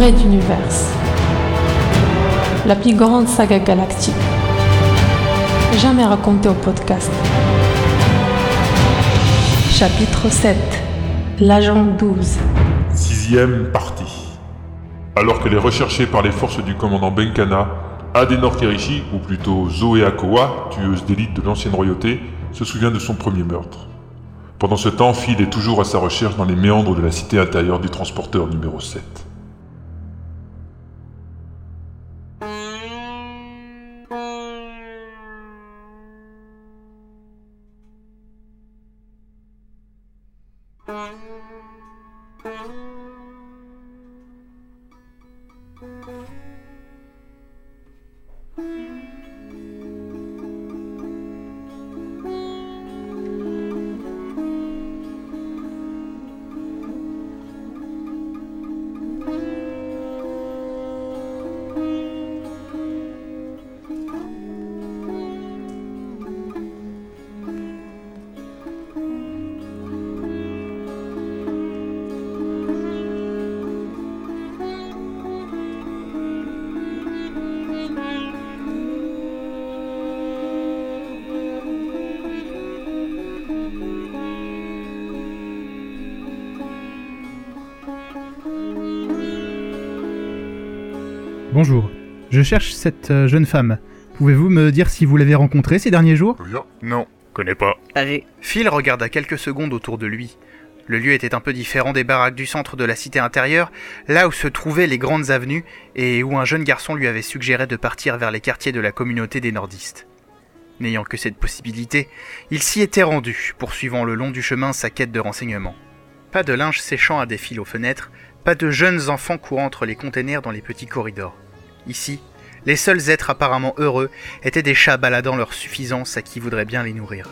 Red Universe. La plus grande saga galactique. Jamais racontée au podcast. Chapitre 7. L'agent 12. Sixième partie. Alors qu'elle est recherchée par les forces du commandant Benkana, Adenor Kirishi, ou plutôt Zoé Akoa, tueuse d'élite de l'ancienne royauté, se souvient de son premier meurtre. Pendant ce temps, Phil est toujours à sa recherche dans les méandres de la cité intérieure du transporteur numéro 7. Bonjour, je cherche cette euh, jeune femme. Pouvez-vous me dire si vous l'avez rencontrée ces derniers jours? Non, connais pas. Allez. Phil regarda quelques secondes autour de lui. Le lieu était un peu différent des baraques du centre de la cité intérieure, là où se trouvaient les grandes avenues et où un jeune garçon lui avait suggéré de partir vers les quartiers de la communauté des nordistes. N'ayant que cette possibilité, il s'y était rendu, poursuivant le long du chemin sa quête de renseignements. Pas de linge séchant à des fils aux fenêtres, pas de jeunes enfants courant entre les containers dans les petits corridors. Ici, les seuls êtres apparemment heureux étaient des chats baladant leur suffisance à qui voudrait bien les nourrir.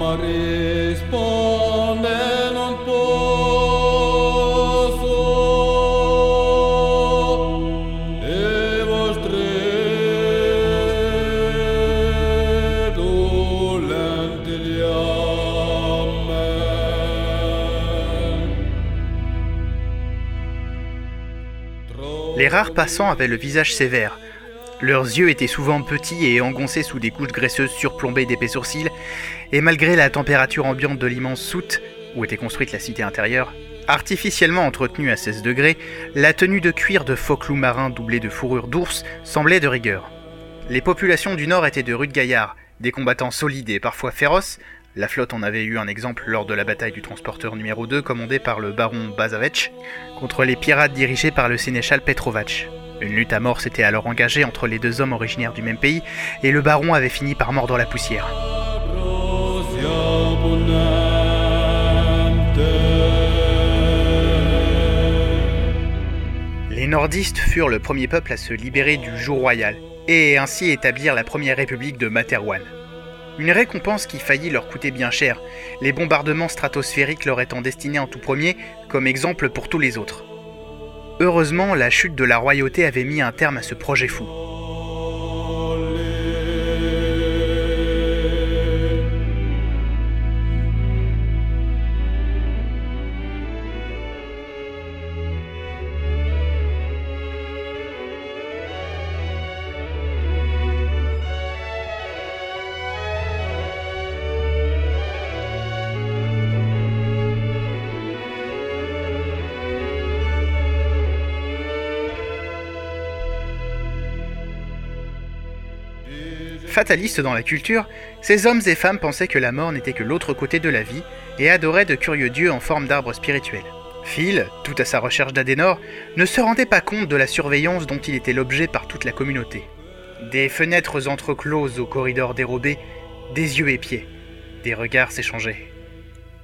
E. Les rares passants avaient le visage sévère. Leurs yeux étaient souvent petits et engoncés sous des couches graisseuses surplombées d'épais sourcils, et malgré la température ambiante de l'immense soute, où était construite la cité intérieure, artificiellement entretenue à 16 degrés, la tenue de cuir de faux clous marins doublée de fourrure d'ours semblait de rigueur. Les populations du Nord étaient de rudes gaillards, des combattants solides et parfois féroces. La flotte en avait eu un exemple lors de la bataille du transporteur numéro 2 commandé par le baron Bazavech contre les pirates dirigés par le sénéchal Petrovac. Une lutte à mort s'était alors engagée entre les deux hommes originaires du même pays et le baron avait fini par mordre la poussière. Les nordistes furent le premier peuple à se libérer du joug royal et ainsi établir la première république de Materwan. Une récompense qui faillit leur coûter bien cher, les bombardements stratosphériques leur étant destinés en tout premier comme exemple pour tous les autres. Heureusement, la chute de la royauté avait mis un terme à ce projet fou. Fatalistes dans la culture, ces hommes et femmes pensaient que la mort n'était que l'autre côté de la vie et adoraient de curieux dieux en forme d'arbres spirituels. Phil, tout à sa recherche d'Adenor, ne se rendait pas compte de la surveillance dont il était l'objet par toute la communauté. Des fenêtres entrecloses au corridor dérobé, des yeux épiés, des regards s'échangeaient.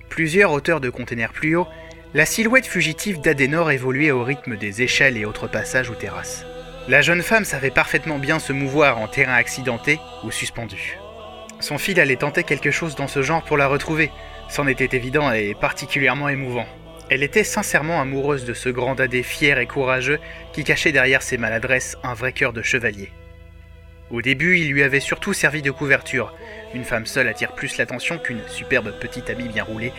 Plusieurs hauteurs de containers plus haut, la silhouette fugitive d'Adenor évoluait au rythme des échelles et autres passages ou terrasses. La jeune femme savait parfaitement bien se mouvoir en terrain accidenté ou suspendu. Son fil allait tenter quelque chose dans ce genre pour la retrouver, c'en était évident et particulièrement émouvant. Elle était sincèrement amoureuse de ce grand dadé fier et courageux qui cachait derrière ses maladresses un vrai cœur de chevalier. Au début, il lui avait surtout servi de couverture. Une femme seule attire plus l'attention qu'une superbe petite amie bien roulée,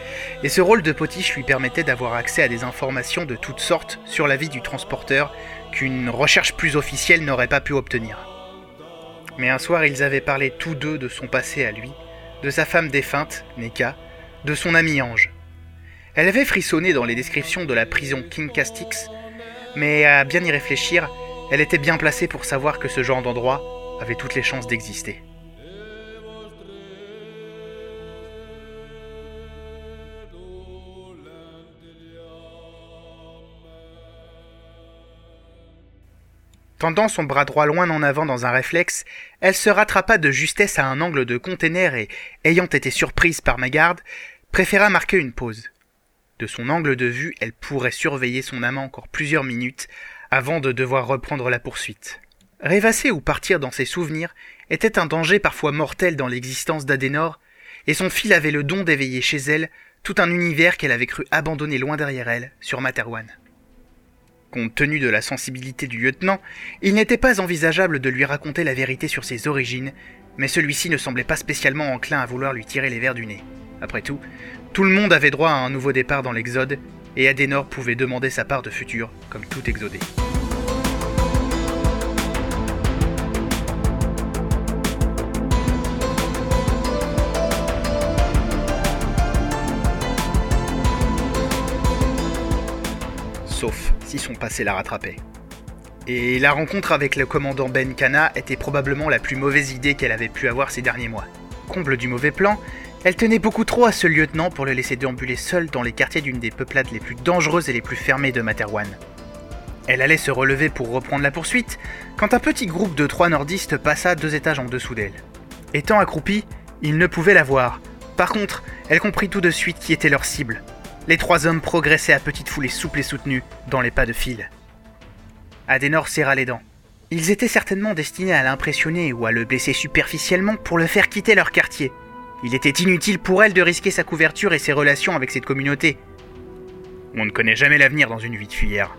et ce rôle de potiche lui permettait d'avoir accès à des informations de toutes sortes sur la vie du transporteur qu'une recherche plus officielle n'aurait pas pu obtenir. Mais un soir, ils avaient parlé tous deux de son passé à lui, de sa femme défunte, Neka, de son ami Ange. Elle avait frissonné dans les descriptions de la prison King Castix, mais à bien y réfléchir, elle était bien placée pour savoir que ce genre d'endroit avait toutes les chances d'exister. Tendant son bras droit loin en avant dans un réflexe, elle se rattrapa de justesse à un angle de container et, ayant été surprise par Megarde, préféra marquer une pause. De son angle de vue, elle pourrait surveiller son amant encore plusieurs minutes avant de devoir reprendre la poursuite. Rêvasser ou partir dans ses souvenirs était un danger parfois mortel dans l'existence d'Adenor, et son fil avait le don d'éveiller chez elle tout un univers qu'elle avait cru abandonner loin derrière elle, sur Materwan. Compte tenu de la sensibilité du lieutenant, il n'était pas envisageable de lui raconter la vérité sur ses origines, mais celui-ci ne semblait pas spécialement enclin à vouloir lui tirer les vers du nez. Après tout, tout le monde avait droit à un nouveau départ dans l'Exode, et Adenor pouvait demander sa part de futur, comme tout exodé. Sauf si son passé la rattrapait. Et la rencontre avec le commandant Ben Kana était probablement la plus mauvaise idée qu'elle avait pu avoir ces derniers mois. Comble du mauvais plan, elle tenait beaucoup trop à ce lieutenant pour le laisser déambuler seul dans les quartiers d'une des peuplades les plus dangereuses et les plus fermées de Materwan. Elle allait se relever pour reprendre la poursuite, quand un petit groupe de trois nordistes passa deux étages en dessous d'elle. Étant accroupie, ils ne pouvaient la voir. Par contre, elle comprit tout de suite qui était leur cible. Les trois hommes progressaient à petite foulée souple et soutenue dans les pas de fil. Adenor serra les dents. Ils étaient certainement destinés à l'impressionner ou à le blesser superficiellement pour le faire quitter leur quartier. Il était inutile pour elle de risquer sa couverture et ses relations avec cette communauté. On ne connaît jamais l'avenir dans une vie de fuyère.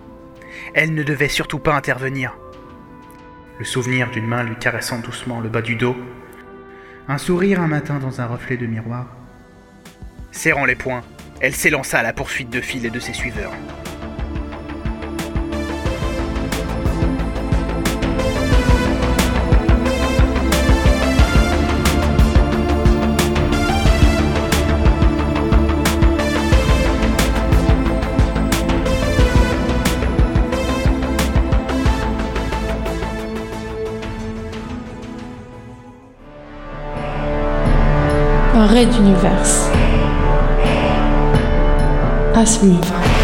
Elle ne devait surtout pas intervenir. Le souvenir d'une main lui caressant doucement le bas du dos, un sourire un matin dans un reflet de miroir. Serrant les poings, elle s'élança à la poursuite de Phil et de ses suiveurs. Un raid d'univers. À suivre.